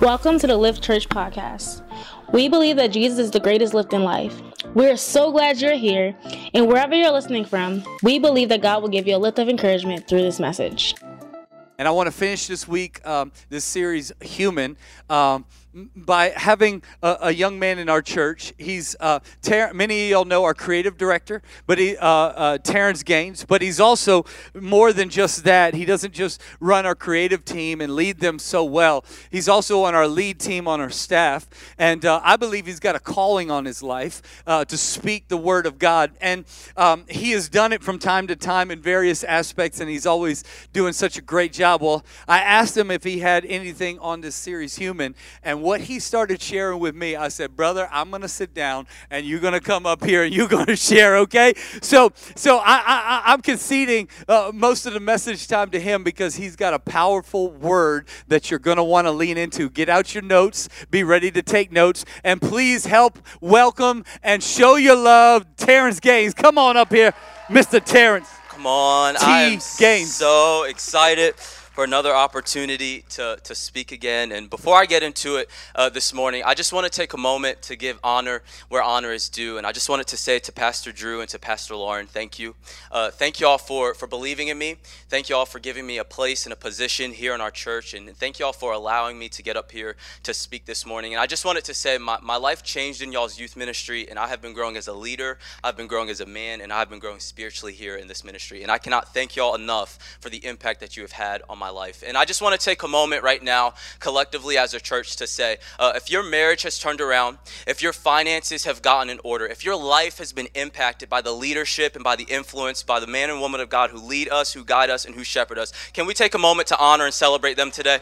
Welcome to the Lift Church podcast. We believe that Jesus is the greatest lift in life. We're so glad you're here, and wherever you're listening from, we believe that God will give you a lift of encouragement through this message. And I want to finish this week, um, this series, Human, um, by having a, a, young man in our church. He's uh, Ter- many of y'all know our creative director, but he uh, uh, Terrence Gaines. But he's also more than just that. He doesn't just run our creative team and lead them so well. He's also on our lead team on our staff, and uh, I believe he's got a calling on his life uh, to speak the word of God. And um, he has done it from time to time in various aspects, and he's always doing such a great job. Well, I asked him if he had anything on this series, Human, and what he started sharing with me, I said, brother, I'm going to sit down and you're going to come up here and you're going to share, okay? So, so I, I, am conceding uh, most of the message time to him because he's got a powerful word that you're going to want to lean into. Get out your notes, be ready to take notes, and please help welcome and show your love, Terrence Gaines. Come on up here, Mr. Terrence. Come on, T. I am Gaines. so excited for another opportunity to, to speak again. And before I get into it uh, this morning, I just want to take a moment to give honor where honor is due. And I just wanted to say to Pastor Drew and to Pastor Lauren, thank you. Uh, thank you all for, for believing in me. Thank you all for giving me a place and a position here in our church. And thank you all for allowing me to get up here to speak this morning. And I just wanted to say my, my life changed in y'all's youth ministry, and I have been growing as a leader, I've been growing as a man, and I've been growing spiritually here in this ministry. And I cannot thank y'all enough for the impact that you have had on my my life. And I just want to take a moment right now, collectively as a church, to say uh, if your marriage has turned around, if your finances have gotten in order, if your life has been impacted by the leadership and by the influence by the man and woman of God who lead us, who guide us, and who shepherd us, can we take a moment to honor and celebrate them today?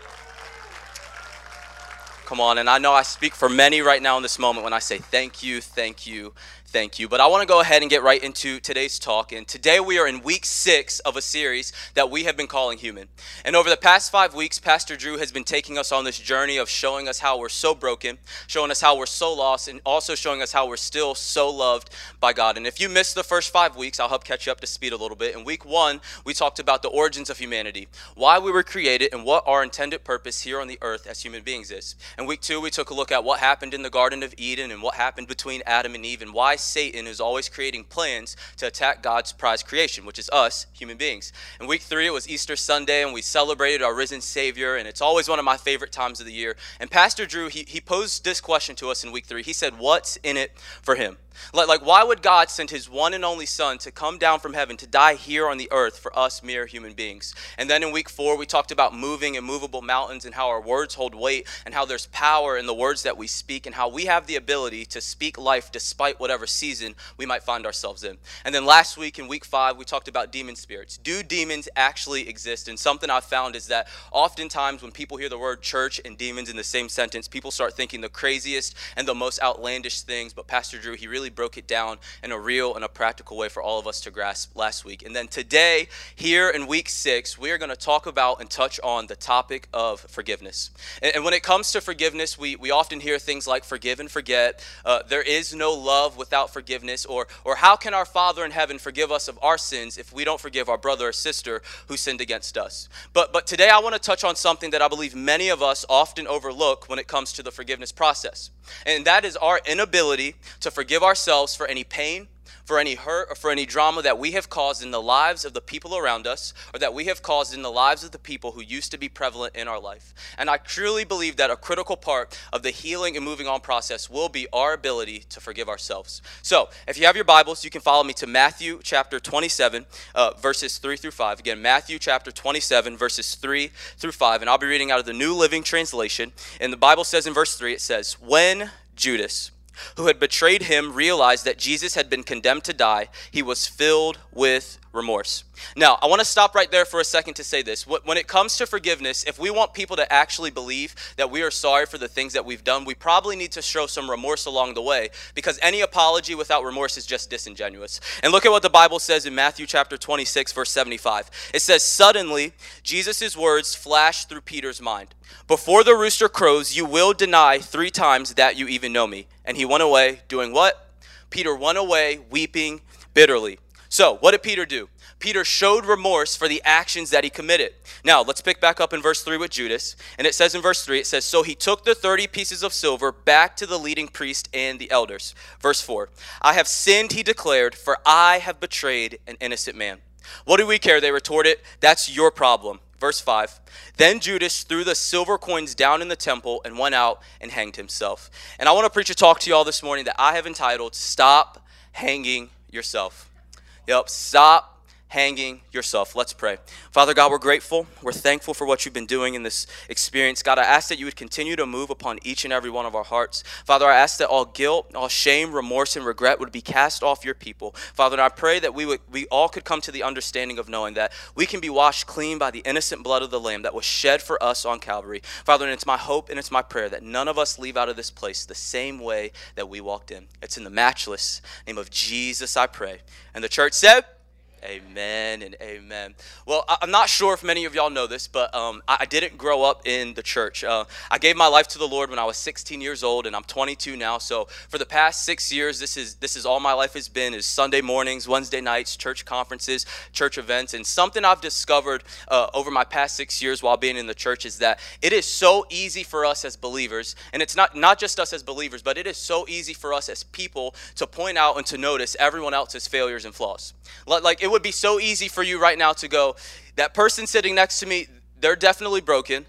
Come on, and I know I speak for many right now in this moment when I say thank you, thank you, Thank you. But I want to go ahead and get right into today's talk. And today we are in week six of a series that we have been calling Human. And over the past five weeks, Pastor Drew has been taking us on this journey of showing us how we're so broken, showing us how we're so lost, and also showing us how we're still so loved by God. And if you missed the first five weeks, I'll help catch you up to speed a little bit. In week one, we talked about the origins of humanity, why we were created, and what our intended purpose here on the earth as human beings is. In week two, we took a look at what happened in the Garden of Eden and what happened between Adam and Eve and why Satan is always creating plans to attack God's prized creation, which is us, human beings. In week three, it was Easter Sunday, and we celebrated our risen Savior, and it's always one of my favorite times of the year. And Pastor Drew, he, he posed this question to us in week three. He said, What's in it for him? Like, like, why would God send his one and only son to come down from heaven to die here on the earth for us mere human beings? And then in week four, we talked about moving immovable mountains and how our words hold weight and how there's power in the words that we speak and how we have the ability to speak life despite whatever season we might find ourselves in. And then last week in week five, we talked about demon spirits. Do demons actually exist? And something I've found is that oftentimes when people hear the word church and demons in the same sentence, people start thinking the craziest and the most outlandish things. But Pastor Drew, he really broke it down in a real and a practical way for all of us to grasp last week. And then today, here in week six, we are going to talk about and touch on the topic of forgiveness. And, and when it comes to forgiveness, we, we often hear things like forgive and forget. Uh, there is no love without forgiveness. Or, or how can our Father in heaven forgive us of our sins if we don't forgive our brother or sister who sinned against us? But, but today, I want to touch on something that I believe many of us often overlook when it comes to the forgiveness process. And that is our inability to forgive ourselves for any pain, for any hurt, or for any drama that we have caused in the lives of the people around us, or that we have caused in the lives of the people who used to be prevalent in our life. And I truly believe that a critical part of the healing and moving on process will be our ability to forgive ourselves. So, if you have your Bibles, you can follow me to Matthew chapter 27, uh, verses 3 through 5. Again, Matthew chapter 27, verses 3 through 5. And I'll be reading out of the New Living Translation. And the Bible says in verse 3, it says, When Judas, who had betrayed him realized that Jesus had been condemned to die, he was filled with remorse. Now, I want to stop right there for a second to say this. When it comes to forgiveness, if we want people to actually believe that we are sorry for the things that we've done, we probably need to show some remorse along the way because any apology without remorse is just disingenuous. And look at what the Bible says in Matthew chapter 26 verse 75. It says, "Suddenly, Jesus' words flashed through Peter's mind. Before the rooster crows, you will deny 3 times that you even know me." And he went away doing what? Peter went away weeping bitterly. So, what did Peter do? Peter showed remorse for the actions that he committed. Now, let's pick back up in verse 3 with Judas. And it says in verse 3, it says, So he took the 30 pieces of silver back to the leading priest and the elders. Verse 4, I have sinned, he declared, for I have betrayed an innocent man. What do we care? They retorted, That's your problem. Verse 5 Then Judas threw the silver coins down in the temple and went out and hanged himself. And I want to preach a talk to you all this morning that I have entitled, Stop Hanging Yourself. Yep, stop hanging yourself. Let's pray. Father God, we're grateful. We're thankful for what you've been doing in this experience. God, I ask that you would continue to move upon each and every one of our hearts. Father, I ask that all guilt, all shame, remorse, and regret would be cast off your people. Father, and I pray that we would we all could come to the understanding of knowing that we can be washed clean by the innocent blood of the Lamb that was shed for us on Calvary. Father, and it's my hope and it's my prayer that none of us leave out of this place the same way that we walked in. It's in the matchless name of Jesus I pray. And the church said, Amen and amen. Well, I'm not sure if many of y'all know this, but um, I didn't grow up in the church. Uh, I gave my life to the Lord when I was 16 years old, and I'm 22 now. So for the past six years, this is this is all my life has been: is Sunday mornings, Wednesday nights, church conferences, church events. And something I've discovered uh, over my past six years while being in the church is that it is so easy for us as believers, and it's not not just us as believers, but it is so easy for us as people to point out and to notice everyone else's failures and flaws. Like it would be so easy for you right now to go, that person sitting next to me, they're definitely broken.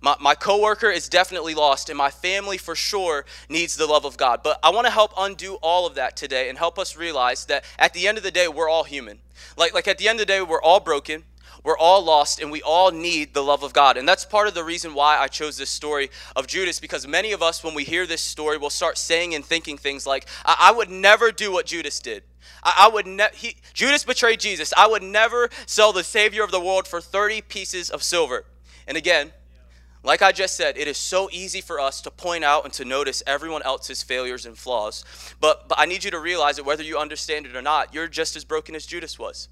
My, my coworker is definitely lost, and my family for sure needs the love of God. But I want to help undo all of that today and help us realize that at the end of the day, we're all human. Like, like at the end of the day, we're all broken. We're all lost and we all need the love of God. And that's part of the reason why I chose this story of Judas because many of us, when we hear this story, will start saying and thinking things like, I, I would never do what Judas did. I, I would ne- he, Judas betrayed Jesus. I would never sell the Savior of the world for 30 pieces of silver. And again, like I just said, it is so easy for us to point out and to notice everyone else's failures and flaws. But, but I need you to realize that whether you understand it or not, you're just as broken as Judas was.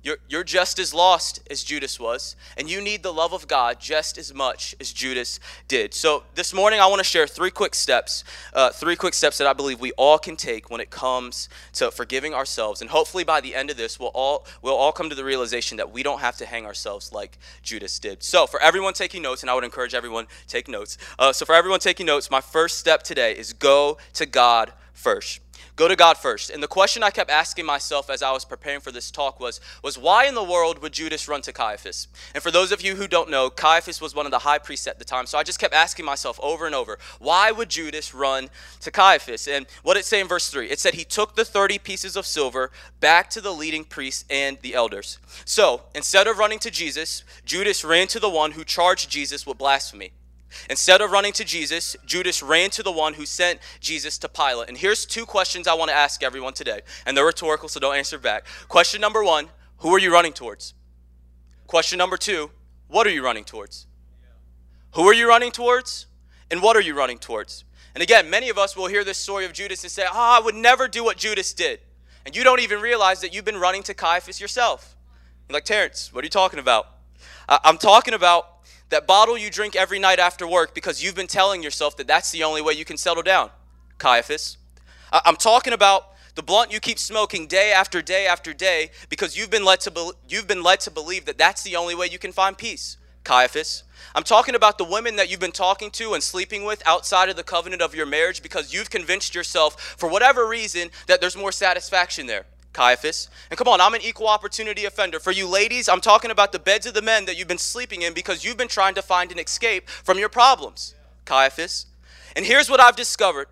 You're, you're just as lost as Judas was, and you need the love of God just as much as Judas did. So, this morning, I want to share three quick steps, uh, three quick steps that I believe we all can take when it comes to forgiving ourselves. And hopefully, by the end of this, we'll all, we'll all come to the realization that we don't have to hang ourselves like Judas did. So, for everyone taking notes, and I would encourage everyone take notes. Uh, so, for everyone taking notes, my first step today is go to God first. Go to God first. And the question I kept asking myself as I was preparing for this talk was, was why in the world would Judas run to Caiaphas? And for those of you who don't know, Caiaphas was one of the high priests at the time. So I just kept asking myself over and over, why would Judas run to Caiaphas? And what it say in verse 3? It said he took the 30 pieces of silver back to the leading priests and the elders. So instead of running to Jesus, Judas ran to the one who charged Jesus with blasphemy. Instead of running to Jesus, Judas ran to the one who sent Jesus to Pilate. And here's two questions I want to ask everyone today. And they're rhetorical, so don't answer back. Question number one Who are you running towards? Question number two What are you running towards? Who are you running towards? And what are you running towards? And again, many of us will hear this story of Judas and say, Oh, I would never do what Judas did. And you don't even realize that you've been running to Caiaphas yourself. You're like, Terrence, what are you talking about? I'm talking about that bottle you drink every night after work because you've been telling yourself that that's the only way you can settle down, Caiaphas. I'm talking about the blunt you keep smoking day after day after day because you've been led to be- you've been led to believe that that's the only way you can find peace, Caiaphas. I'm talking about the women that you've been talking to and sleeping with outside of the covenant of your marriage because you've convinced yourself for whatever reason that there's more satisfaction there. Caiaphas. And come on, I'm an equal opportunity offender. For you ladies, I'm talking about the beds of the men that you've been sleeping in because you've been trying to find an escape from your problems. Caiaphas. And here's what I've discovered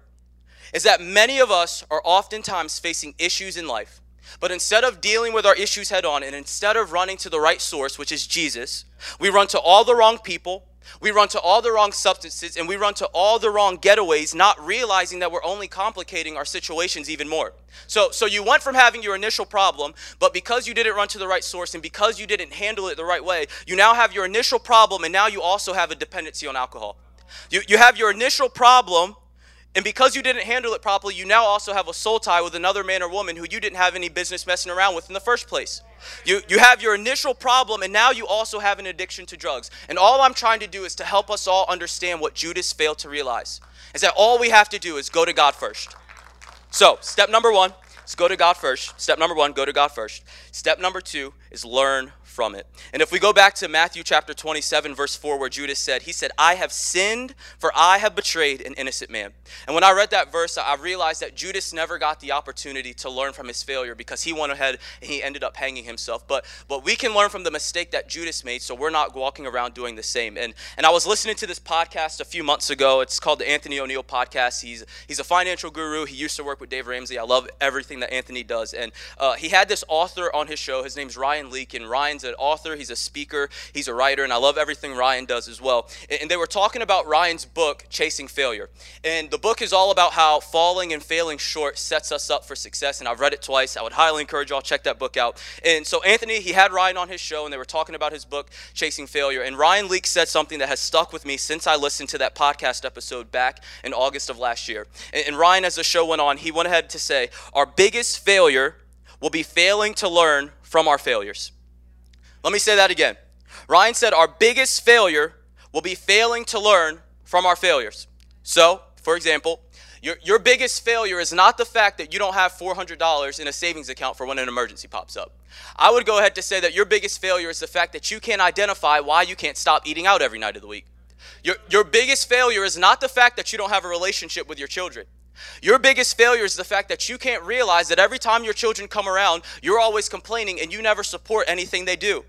is that many of us are oftentimes facing issues in life. But instead of dealing with our issues head on and instead of running to the right source, which is Jesus, we run to all the wrong people, we run to all the wrong substances and we run to all the wrong getaways, not realizing that we're only complicating our situations even more. So, so you went from having your initial problem, but because you didn't run to the right source and because you didn't handle it the right way, you now have your initial problem and now you also have a dependency on alcohol. You, you have your initial problem and because you didn't handle it properly, you now also have a soul tie with another man or woman who you didn't have any business messing around with in the first place. You, you have your initial problem, and now you also have an addiction to drugs. And all I'm trying to do is to help us all understand what Judas failed to realize is that all we have to do is go to God first. So, step number one is go to God first. Step number one, go to God first. Step number two is learn from it. And if we go back to Matthew chapter 27, verse 4, where Judas said, He said, I have sinned, for I have betrayed an innocent man. And when I read that verse, I realized that Judas never got the opportunity to learn from his failure because he went ahead and he ended up hanging himself. But but we can learn from the mistake that Judas made, so we're not walking around doing the same. And and I was listening to this podcast a few months ago. It's called the Anthony ONeal podcast. He's he's a financial guru. He used to work with Dave Ramsey. I love everything that Anthony does. And uh, he had this author on his show. His name's Ryan Leak, and Ryan's an author. He's a speaker, he's a writer, and I love everything Ryan does as well. And they were talking about Ryan's book, Chasing Failure. And the book is all about how falling and failing short sets us up for success. And I've read it twice. I would highly encourage y'all check that book out. And so Anthony, he had Ryan on his show, and they were talking about his book, Chasing Failure. And Ryan Leak said something that has stuck with me since I listened to that podcast episode back in August of last year. And Ryan, as the show went on, he went ahead to say, Our biggest failure will be failing to learn from our failures. Let me say that again. Ryan said our biggest failure will be failing to learn from our failures. So, for example, your, your biggest failure is not the fact that you don't have $400 in a savings account for when an emergency pops up. I would go ahead to say that your biggest failure is the fact that you can't identify why you can't stop eating out every night of the week. Your, your biggest failure is not the fact that you don't have a relationship with your children. Your biggest failure is the fact that you can't realize that every time your children come around, you're always complaining and you never support anything they do.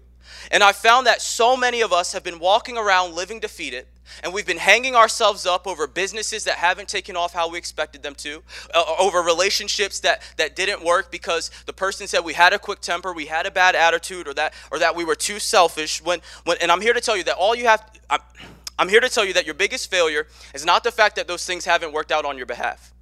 And I found that so many of us have been walking around living defeated, and we've been hanging ourselves up over businesses that haven't taken off how we expected them to, uh, over relationships that, that didn't work because the person said we had a quick temper, we had a bad attitude, or that, or that we were too selfish. When, when, and I'm here to tell you that all you have, I'm, I'm here to tell you that your biggest failure is not the fact that those things haven't worked out on your behalf.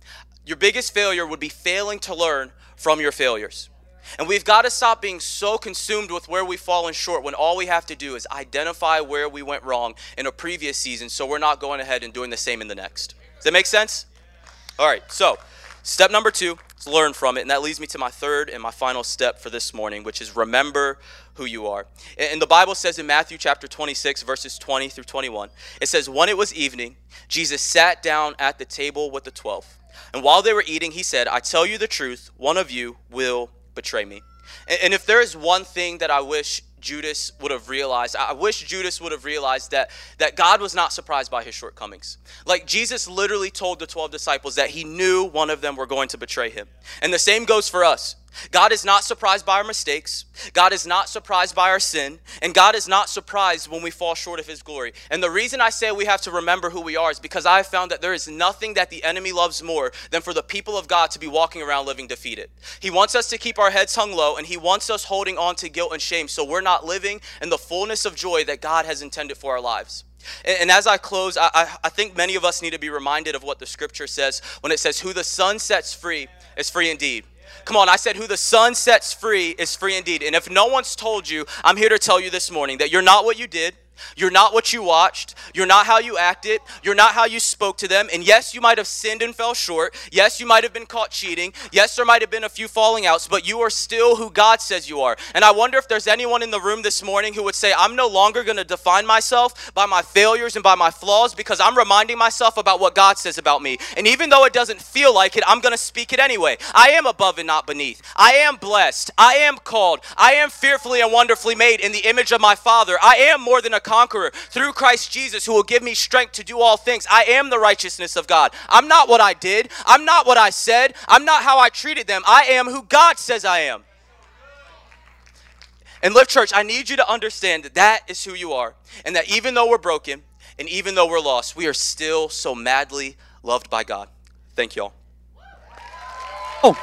Your biggest failure would be failing to learn from your failures. And we've got to stop being so consumed with where we've fallen short when all we have to do is identify where we went wrong in a previous season so we're not going ahead and doing the same in the next. Does that make sense? All right, so step number two is learn from it. And that leads me to my third and my final step for this morning, which is remember who you are. And the Bible says in Matthew chapter 26, verses 20 through 21, it says, When it was evening, Jesus sat down at the table with the twelve. And while they were eating, he said, I tell you the truth, one of you will betray me. And, and if there is one thing that I wish Judas would have realized. I wish Judas would have realized that, that God was not surprised by his shortcomings. Like Jesus literally told the 12 disciples that he knew one of them were going to betray him. And the same goes for us. God is not surprised by our mistakes. God is not surprised by our sin. And God is not surprised when we fall short of His glory. And the reason I say we have to remember who we are is because I have found that there is nothing that the enemy loves more than for the people of God to be walking around living defeated. He wants us to keep our heads hung low and He wants us holding on to guilt and shame so we're not living in the fullness of joy that God has intended for our lives. And, as I close, I, I, I think many of us need to be reminded of what the scripture says when it says, Who the Son sets free is free indeed. Come on, I said, who the Son sets free is free indeed. And if no one's told you, I'm here to tell you this morning that you're not what you did. You're not what you watched. You're not how you acted. You're not how you spoke to them. And yes, you might have sinned and fell short. Yes, you might have been caught cheating. Yes, there might have been a few falling outs, but you are still who God says you are. And I wonder if there's anyone in the room this morning who would say, I'm no longer going to define myself by my failures and by my flaws because I'm reminding myself about what God says about me. And even though it doesn't feel like it, I'm going to speak it anyway. I am above and not beneath. I am blessed. I am called. I am fearfully and wonderfully made in the image of my Father. I am more than a conqueror through Christ Jesus who will give me strength to do all things. I am the righteousness of God. I'm not what I did. I'm not what I said. I'm not how I treated them. I am who God says I am. And Lift Church, I need you to understand that that is who you are. And that even though we're broken and even though we're lost, we are still so madly loved by God. Thank you all. Oh.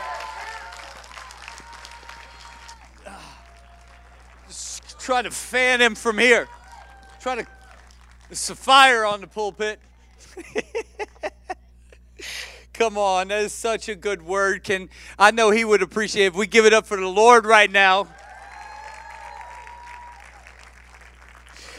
Just trying to fan him from here. Try to. There's a fire on the pulpit. Come on, that is such a good word. Can I know he would appreciate if we give it up for the Lord right now.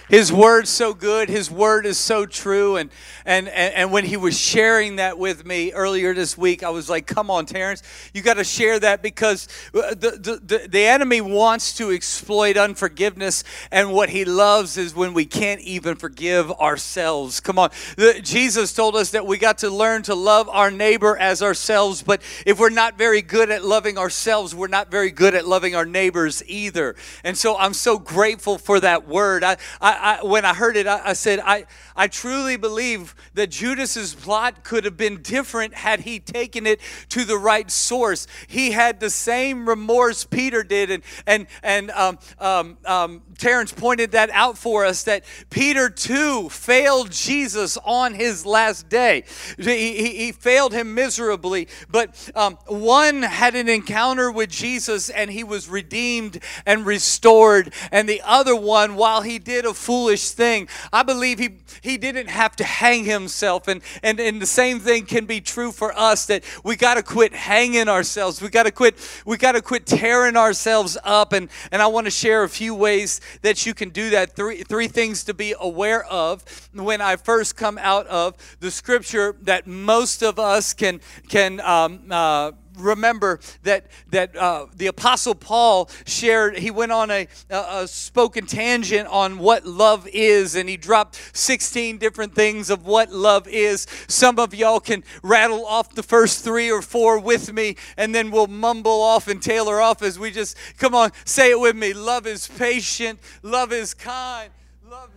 His word's so good. His word is so true. And, and, and, and when he was sharing that with me earlier this week, I was like, come on, Terrence, you got to share that because uh, the, the, the, enemy wants to exploit unforgiveness. And what he loves is when we can't even forgive ourselves. Come on. The, Jesus told us that we got to learn to love our neighbor as ourselves. But if we're not very good at loving ourselves, we're not very good at loving our neighbors either. And so I'm so grateful for that word. I, I, I, I, when I heard it, I, I said, I, I truly believe that Judas's plot could have been different had he taken it to the right source. He had the same remorse Peter did, and and and um, um, um, Terrence pointed that out for us that Peter too failed Jesus on his last day. He, he, he failed him miserably, but um, one had an encounter with Jesus and he was redeemed and restored, and the other one, while he did a foolish thing, I believe he he didn't have to hang himself. And, and, and the same thing can be true for us that we got to quit hanging ourselves. We got to quit, we got to quit tearing ourselves up. And, and I want to share a few ways that you can do that. Three, three things to be aware of when I first come out of the scripture that most of us can, can um, uh, remember that that uh, the apostle paul shared he went on a, a, spoken tangent on what love is and he dropped 16 different things of what love is. Some of y'all can rattle off the first three or four with me and then we'll mumble off and tailor off as we just come on say it with me. Love is patient. Love is kind. Love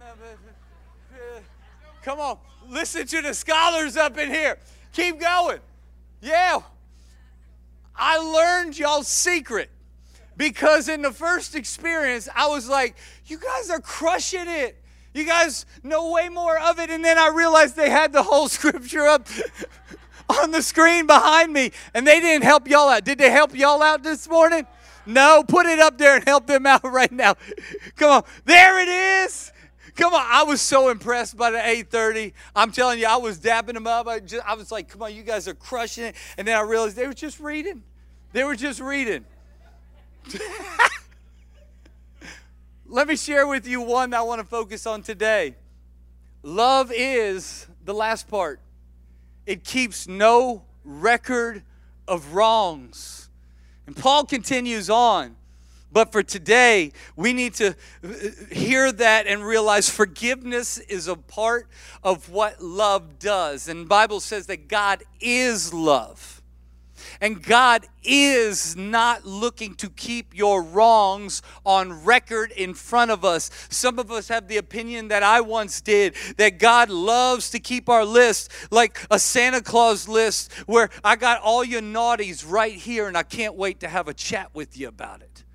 come on listen to the scholars up in here. Keep going yeah. I learned y'all's secret because in the first experience, I was like, you guys are crushing it. You guys know way more of it. And then I realized they had the whole scripture up on the screen behind me and they didn't help y'all out. Did they help y'all out this morning? No, put it up there and help them out right now. Come on. There it is. Come on, I was so impressed by the 830. I'm telling you, I was dapping them up. I, just, I was like, come on, you guys are crushing it. And then I realized they were just reading. They were just reading. Let me share with you one that I want to focus on today. Love is the last part, it keeps no record of wrongs. And Paul continues on. But for today, we need to uh, hear that and realize forgiveness is a part of what love does. And Bible says that God is love. And God is not looking to keep your wrongs on record in front of us. Some of us have the opinion that I once did that God loves to keep our list like a Santa Claus list where I got all your naughties right here and I can't wait to have a chat with you about it.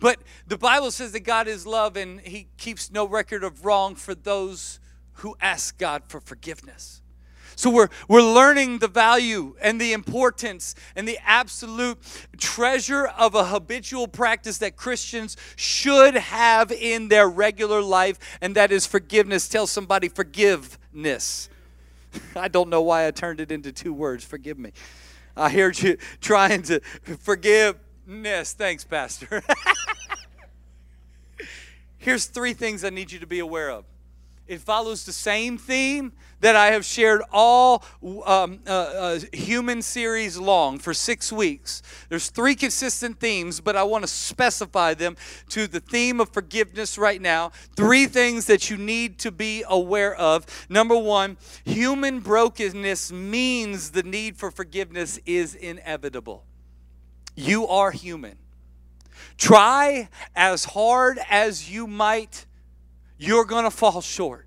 But the Bible says that God is love and he keeps no record of wrong for those who ask God for forgiveness. So we're, we're learning the value and the importance and the absolute treasure of a habitual practice that Christians should have in their regular life, and that is forgiveness. Tell somebody forgiveness. I don't know why I turned it into two words. Forgive me. I heard you trying to forgiveness. Thanks, Pastor. Here's three things I need you to be aware of. It follows the same theme that I have shared all um, uh, uh, human series long for six weeks. There's three consistent themes, but I want to specify them to the theme of forgiveness right now. Three things that you need to be aware of. Number one, human brokenness means the need for forgiveness is inevitable. You are human. Try as hard as you might, you're going to fall short.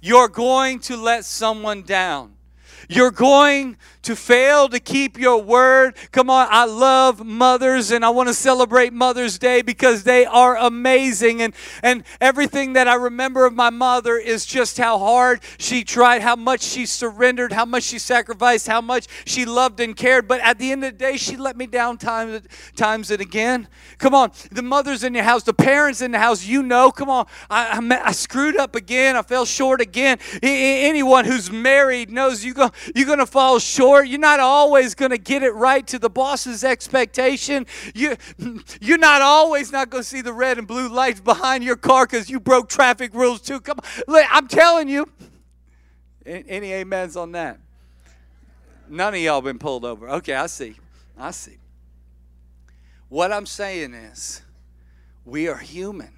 You're going to let someone down. You're going to fail to keep your word. Come on, I love mothers and I want to celebrate Mother's Day because they are amazing. And, and everything that I remember of my mother is just how hard she tried, how much she surrendered, how much she sacrificed, how much she loved and cared. But at the end of the day, she let me down times, times and again. Come on, the mothers in your house, the parents in the house, you know, come on, I, I, I screwed up again. I fell short again. Anyone who's married knows you go, you're going to fall short. You're not always going to get it right to the boss's expectation. You, you're not always not going to see the red and blue lights behind your car because you broke traffic rules too. Come on. I'm telling you. Any amens on that? None of y'all been pulled over. Okay, I see. I see. What I'm saying is, we are human.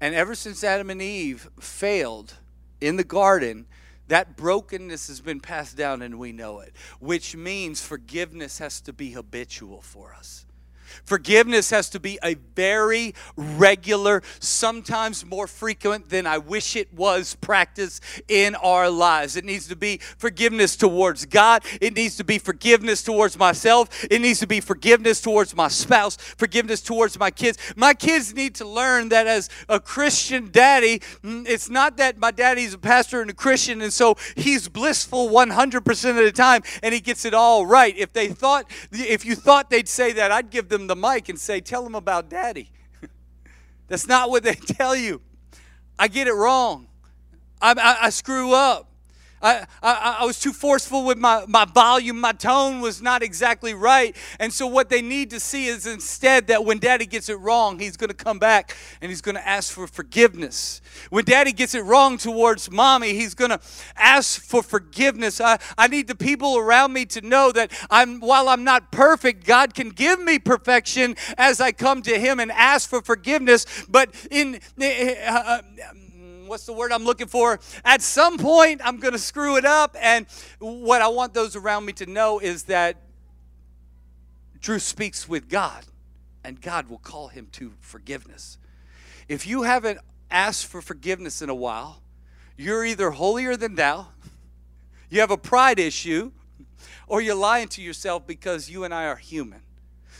And ever since Adam and Eve failed in the garden, that brokenness has been passed down and we know it, which means forgiveness has to be habitual for us. Forgiveness has to be a very regular, sometimes more frequent than I wish it was practice in our lives. It needs to be forgiveness towards God. It needs to be forgiveness towards myself. It needs to be forgiveness towards my spouse, forgiveness towards my kids. My kids need to learn that as a Christian daddy, mm, it's not that my daddy's a pastor and a Christian and so he's blissful 100% of the time and he gets it all right. If they thought if you thought they'd say that, I'd give them the mic and say, Tell them about daddy. That's not what they tell you. I get it wrong. I, I, I screw up. I, I, I was too forceful with my, my volume. My tone was not exactly right. And so, what they need to see is instead that when daddy gets it wrong, he's going to come back and he's going to ask for forgiveness. When daddy gets it wrong towards mommy, he's going to ask for forgiveness. I, I need the people around me to know that I'm, while I'm not perfect, God can give me perfection as I come to him and ask for forgiveness. But in. Uh, uh what's the word I'm looking for? At some point, I'm going to screw it up. And what I want those around me to know is that Drew speaks with God, and God will call him to forgiveness. If you haven't asked for forgiveness in a while, you're either holier than thou, you have a pride issue, or you're lying to yourself because you and I are human.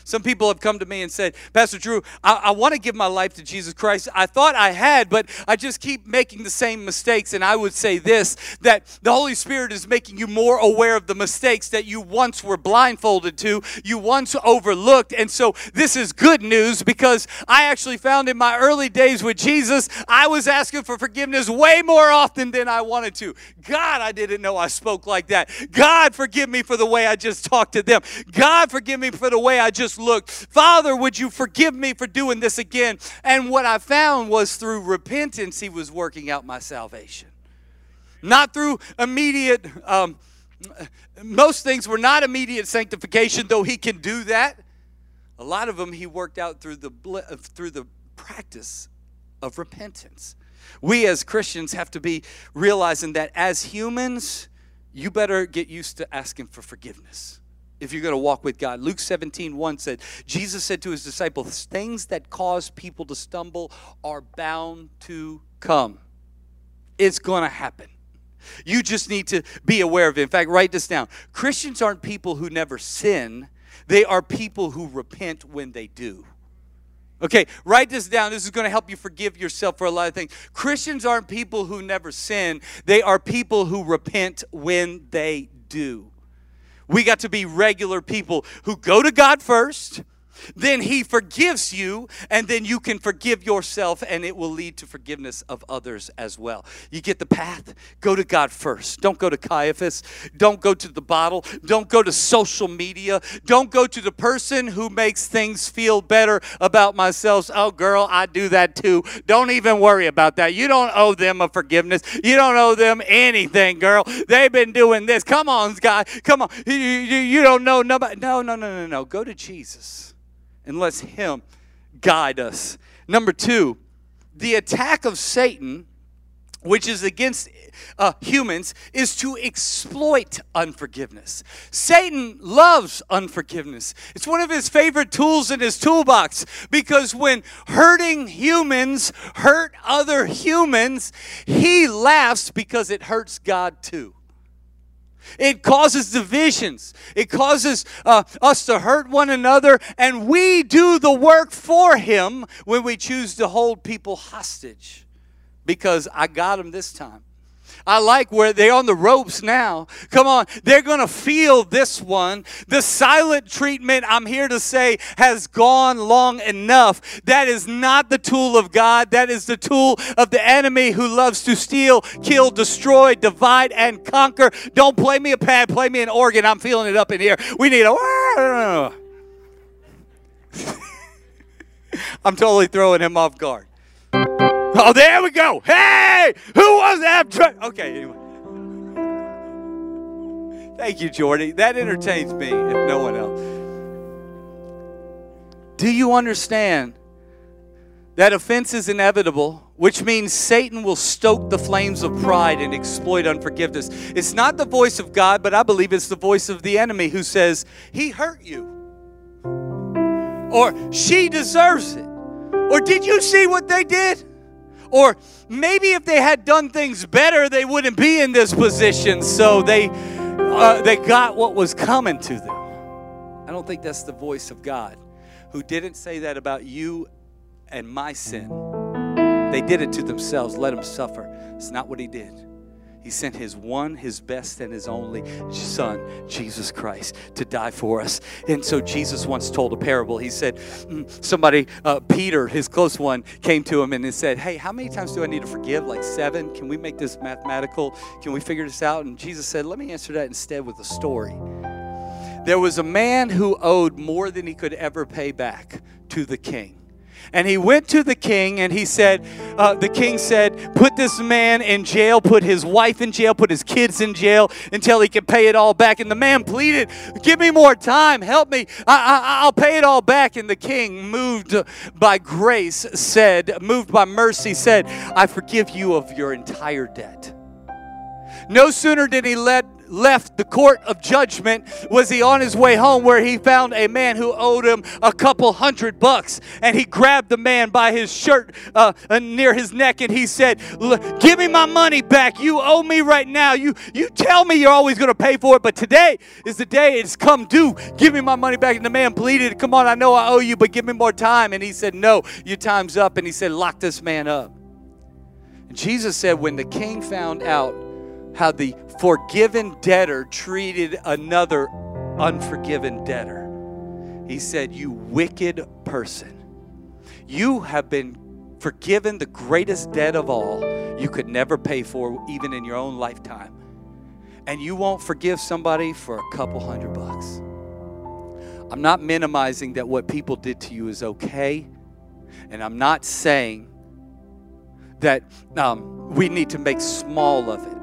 Some people have come to me and said, Pastor Drew, I, I want to give my life to Jesus Christ. I thought I had, but I just keep making the same mistakes. And I would say this that the Holy Spirit is making you more aware of the mistakes that you once were blindfolded to, you once overlooked. And so this is good news because I actually found in my early days with Jesus, I was asking for forgiveness way more often than I wanted to. God, I didn't know I spoke like that. God, forgive me for the way I just talked to them. God, forgive me for the way I just looked. Father, would you forgive me for doing this again? And what I found was through repentance, He was working out my salvation. Not through immediate, um, most things were not immediate sanctification, though He can do that. A lot of them He worked out through the, through the practice of repentance. We as Christians have to be realizing that as humans, you better get used to asking for forgiveness if you're going to walk with God. Luke 17, 1 said, Jesus said to his disciples, Things that cause people to stumble are bound to come. It's going to happen. You just need to be aware of it. In fact, write this down. Christians aren't people who never sin, they are people who repent when they do. Okay, write this down. This is going to help you forgive yourself for a lot of things. Christians aren't people who never sin, they are people who repent when they do. We got to be regular people who go to God first then he forgives you, and then you can forgive yourself, and it will lead to forgiveness of others as well. You get the path? Go to God first. Don't go to Caiaphas. Don't go to the bottle. Don't go to social media. Don't go to the person who makes things feel better about myself. Oh, girl, I do that too. Don't even worry about that. You don't owe them a forgiveness. You don't owe them anything, girl. They've been doing this. Come on, God. Come on. You, you, you don't know nobody. No, no, no, no, no. Go to Jesus and let's Him guide us. Number two, the attack of Satan, which is against uh, humans, is to exploit unforgiveness. Satan loves unforgiveness. It's one of his favorite tools in his toolbox because when hurting humans hurt other humans, he laughs because it hurts God too. It causes divisions. It causes uh, us to hurt one another, and we do the work for Him when we choose to hold people hostage because I got them this time. I like where they're on the ropes now. Come on, they're going to feel this one. The silent treatment, I'm here to say, has gone long enough. That is not the tool of God. That is the tool of the enemy who loves to steal, kill, destroy, divide, and conquer. Don't play me a pad, play me an organ. I'm feeling it up in here. We need a. I'm totally throwing him off guard. Oh, there we go. Hey, who was that? Okay, anyway. Thank you, Jordy. That entertains me, if no one else. Do you understand that offense is inevitable, which means Satan will stoke the flames of pride and exploit unforgiveness? It's not the voice of God, but I believe it's the voice of the enemy who says, He hurt you. Or she deserves it. Or did you see what they did? Or maybe if they had done things better, they wouldn't be in this position. So they, uh, they got what was coming to them. I don't think that's the voice of God, who didn't say that about you and my sin. They did it to themselves. Let them suffer. It's not what He did. He sent his one, his best, and his only son, Jesus Christ, to die for us. And so Jesus once told a parable. He said, mm, somebody, uh, Peter, his close one, came to him and he said, Hey, how many times do I need to forgive? Like seven? Can we make this mathematical? Can we figure this out? And Jesus said, Let me answer that instead with a story. There was a man who owed more than he could ever pay back to the king. And he went to the king and he said, uh, The king said, Put this man in jail, put his wife in jail, put his kids in jail until he can pay it all back. And the man pleaded, Give me more time, help me, I, will pay it all back. And the king, moved by grace, said, Moved by mercy, said, I forgive you of your entire debt. No sooner did he let left the court of judgment was he on his way home where he found a man who owed him a couple hundred bucks? And he grabbed the man by his shirt uh, near his neck and he said give me my money back. You owe me right now. You you tell me you're always going to pay for it but today is the day it's come due. Give me my money back. And the man pleaded come on i know i owe you but give me more time. And he said no your time's up. And he said lock this man up. And jesus said when the king found out how the forgiven debtor treated another unforgiven debtor. He said, You wicked person, you have been forgiven the greatest debt of all you could never pay for, even in your own lifetime. And you won't forgive somebody for a couple hundred bucks. I'm not minimizing that what people did to you is okay. And I'm not saying that um, we need to make small of it.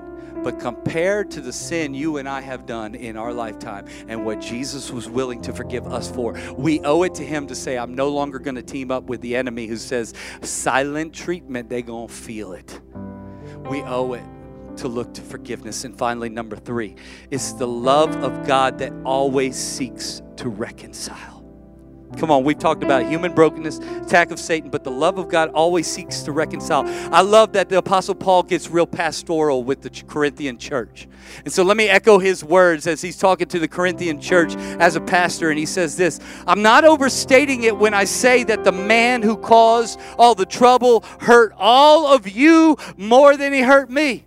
But compared to the sin you and I have done in our lifetime and what Jesus was willing to forgive us for, we owe it to him to say, I'm no longer going to team up with the enemy who says, silent treatment, they going to feel it. We owe it to look to forgiveness. And finally, number three, it's the love of God that always seeks to reconcile. Come on, we've talked about human brokenness, attack of Satan, but the love of God always seeks to reconcile. I love that the Apostle Paul gets real pastoral with the Corinthian church. And so let me echo his words as he's talking to the Corinthian church as a pastor, and he says this I'm not overstating it when I say that the man who caused all the trouble hurt all of you more than he hurt me.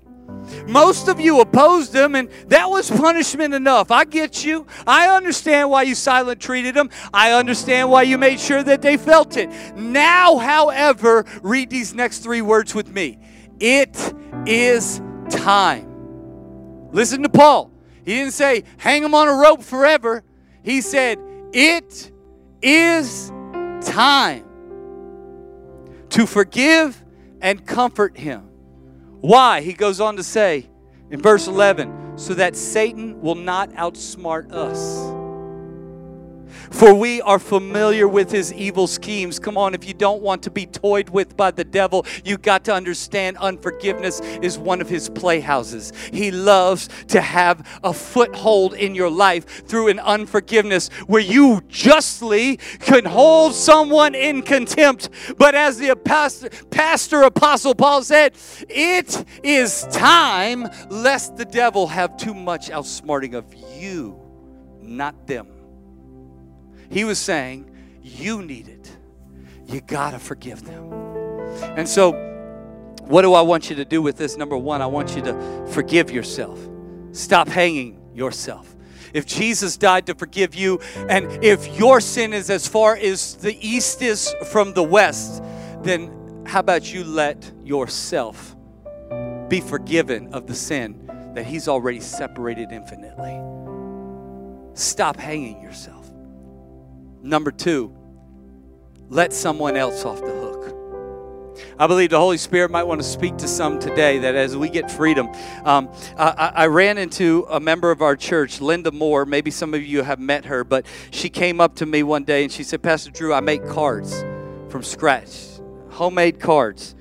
Most of you opposed them, and that was punishment enough. I get you. I understand why you silent treated them. I understand why you made sure that they felt it. Now, however, read these next three words with me. It is time. Listen to Paul. He didn't say, hang him on a rope forever. He said, it is time to forgive and comfort him why? He goes on to say in verse 11, so that Satan will not outsmart us. For we are familiar with his evil schemes. Come on, if you don't want to be toyed with by the devil, you got to understand unforgiveness is one of his playhouses. He loves to have a foothold in your life through an unforgiveness where you justly can hold someone in contempt. But as the pastor, pastor apostle Paul said, it is time lest the devil have too much outsmarting of you, not them. He was saying, You need it. You got to forgive them. And so, What do I want you to do with this? Number one, I want you to forgive yourself. Stop hanging yourself. If Jesus died to forgive you, and if your sin is as far as the east is from the west, then how about you let yourself be forgiven of the sin that He's already separated infinitely? Stop hanging yourself. Number two, let someone else off the hook. I believe the Holy Spirit might want to speak to some today that as we get freedom. Um, I, I, ran into a member of our church, Linda Moore. Maybe some of you have met her, but she came up to me one day and she said, Pastor Drew, I make cards from scratch, homemade cards.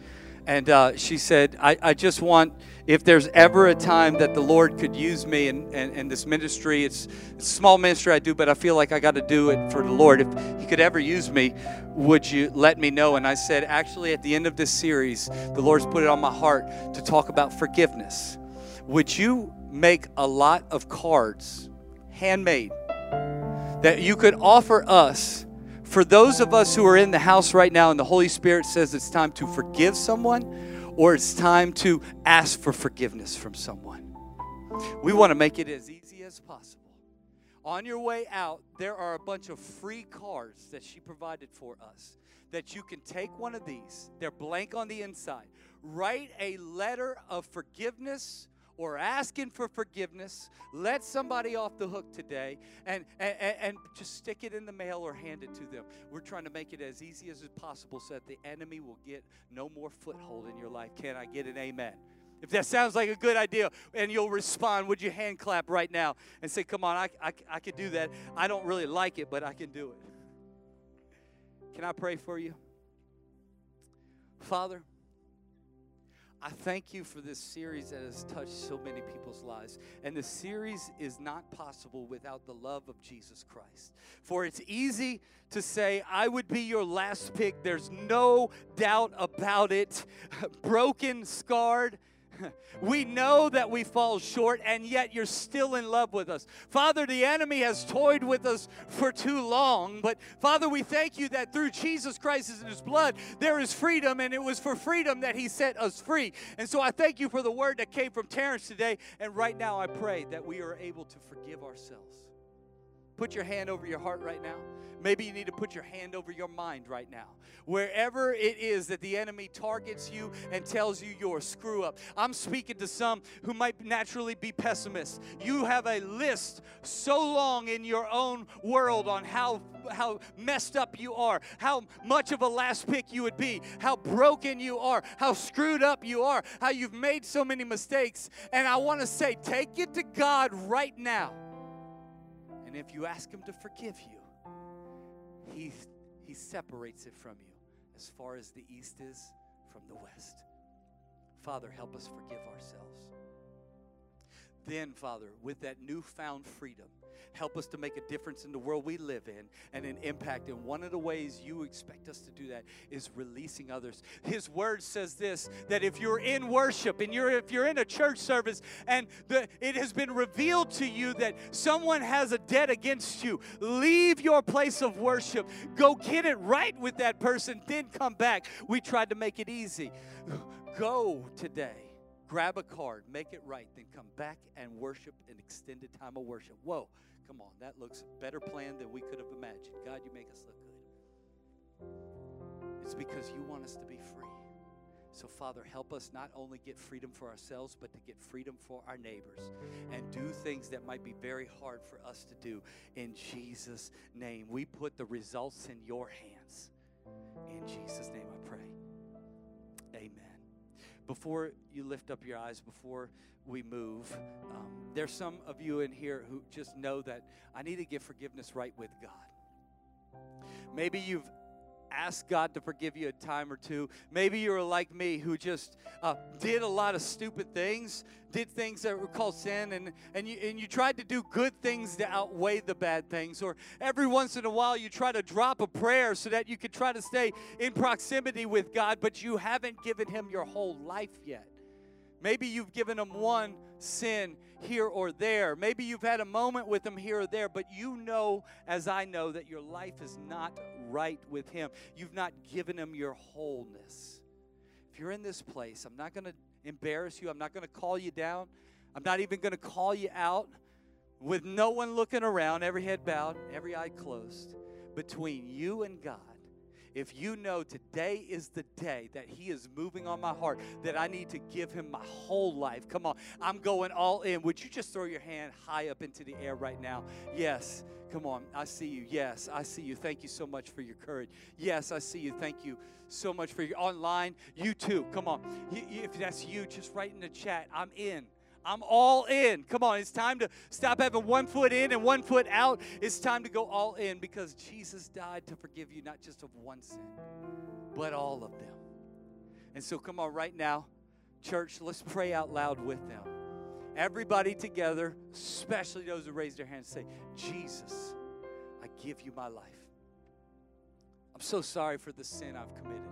And uh, she said, I, I just want if there's ever a time that the Lord could use me in, in, in this ministry, it's, it's, a small ministry I do, but I feel like I got to do it for the Lord. If He could ever use me, would you let me know? And I said, actually, at the end of this series, the Lord's put it on my heart to talk about forgiveness. Would you make a lot of cards, handmade, that you could offer us? For those of us who are in the house right now and the Holy Spirit says it's time to forgive someone, or it's time to ask for forgiveness from someone. We want to make it as easy as possible. On your way out, there are a bunch of free cards that she provided for us that you can take one of these. They're blank on the inside. Write a letter of forgiveness or asking for forgiveness, let somebody off the hook today and, and, and just stick it in the mail or hand it to them. We're trying to make it as easy as possible so that the enemy will get no more foothold in your life. Can I get an amen? If that sounds like a good idea and you'll respond, would you hand clap right now and say, Come on, I, I, I can do that. I don't really like it, but I can do it. Can I pray for you? Father, I thank you for this series that has touched so many people's lives. And the series is not possible without the love of Jesus Christ. For it's easy to say, I would be your last pick. There's no doubt about it. Broken, scarred, we know that we fall short, and yet you're still in love with us. Father, the enemy has toyed with us for too long, but Father, we thank you that through Jesus Christ and his blood, there is freedom, and it was for freedom that he set us free. And so I thank you for the word that came from Terrence today, and right now I pray that we are able to forgive ourselves. Put your hand over your heart right now. Maybe you need to put your hand over your mind right now. Wherever it is that the enemy targets you and tells you you're a screw up. I'm speaking to some who might naturally be pessimists. You have a list so long in your own world on how how messed up you are, how much of a last pick you would be, how broken you are, how screwed up you are, how you've made so many mistakes. And I want to say, take it to God right now. And if you ask Him to forgive you, he, he separates it from you as far as the east is from the west. Father, help us forgive ourselves. Then, Father, with that newfound freedom, help us to make a difference in the world we live in and an impact. And one of the ways you expect us to do that is releasing others. His word says this that if you're in worship and you're if you're in a church service and the, it has been revealed to you that someone has a debt against you, leave your place of worship, go get it right with that person, then come back. We tried to make it easy. Go today grab a card, make it right, then come back and worship an extended time of worship. Whoa, come on, that looks better planned than we could have imagined. God, you make us look good. It's because you want us to be free. So, Father, help us not only get freedom for ourselves, but to get freedom for our neighbors and do things that might be very hard for us to do. In Jesus' name, we put the results in your hands. In Jesus' name, I pray. Amen before you lift up your eyes, before we move, um, there's some of you in here who just know that I need to get forgiveness right with God. Maybe you've asked God to forgive you a time or two. Maybe you're like me who just uh, did a lot of stupid things, did things that were called sin, and, and, you, and you tried to do good things to outweigh the bad things. Or every once in a while, you try to drop a prayer so that you can try to stay in proximity with God, but you haven't given Him your whole life yet. Maybe you've given Him one sin here or there. Maybe you've had a moment with Him here or there, but you know, as I know, that your life is not right with Him. You've not given Him your wholeness. if you're in this place, I'm not going to embarrass you. I'm not going to call you down. I'm not even going to call you out with no one looking around, every head bowed, every eye closed, between you and God if you know today is the day that He is moving on my heart, that I need to give Him my whole life, come on, I'm going all in. Would you just throw your hand high up into the air right now? Yes, come on, I see you. Yes, I see you. Thank you so much for your courage. Yes, I see you. Thank you so much for your online. You too, come on. If that's you, just write in the chat, I'm in. I'm all in. Come on, it's time to stop having one foot in and one foot out. It's time to go all in because Jesus died to forgive you not just of one sin, but all of them. And so, come on, right now, church, let's pray out loud with them. Everybody together, especially those who raise their hands, say, Jesus, I give you my life. I'm so sorry for the sin I've committed.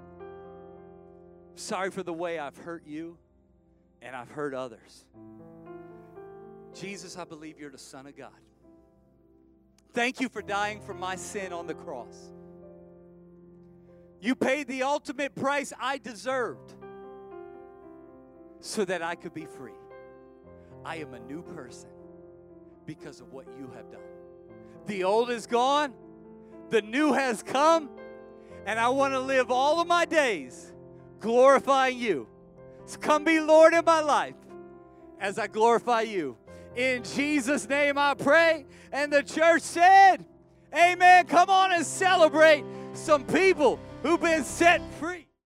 Sorry for the way I've hurt you and I've heard others. Jesus, I believe you're the Son of God. Thank you for dying for my sin on the cross. You paid the ultimate price I deserved so that I could be free. I am a new person because of what you have done. The old is gone, the new has come, and I want to live all of my days glorifying you. So come be Lord in my life as I glorify you. In Jesus' name I pray. And the church said, Amen. Come on and celebrate some people who've been set free.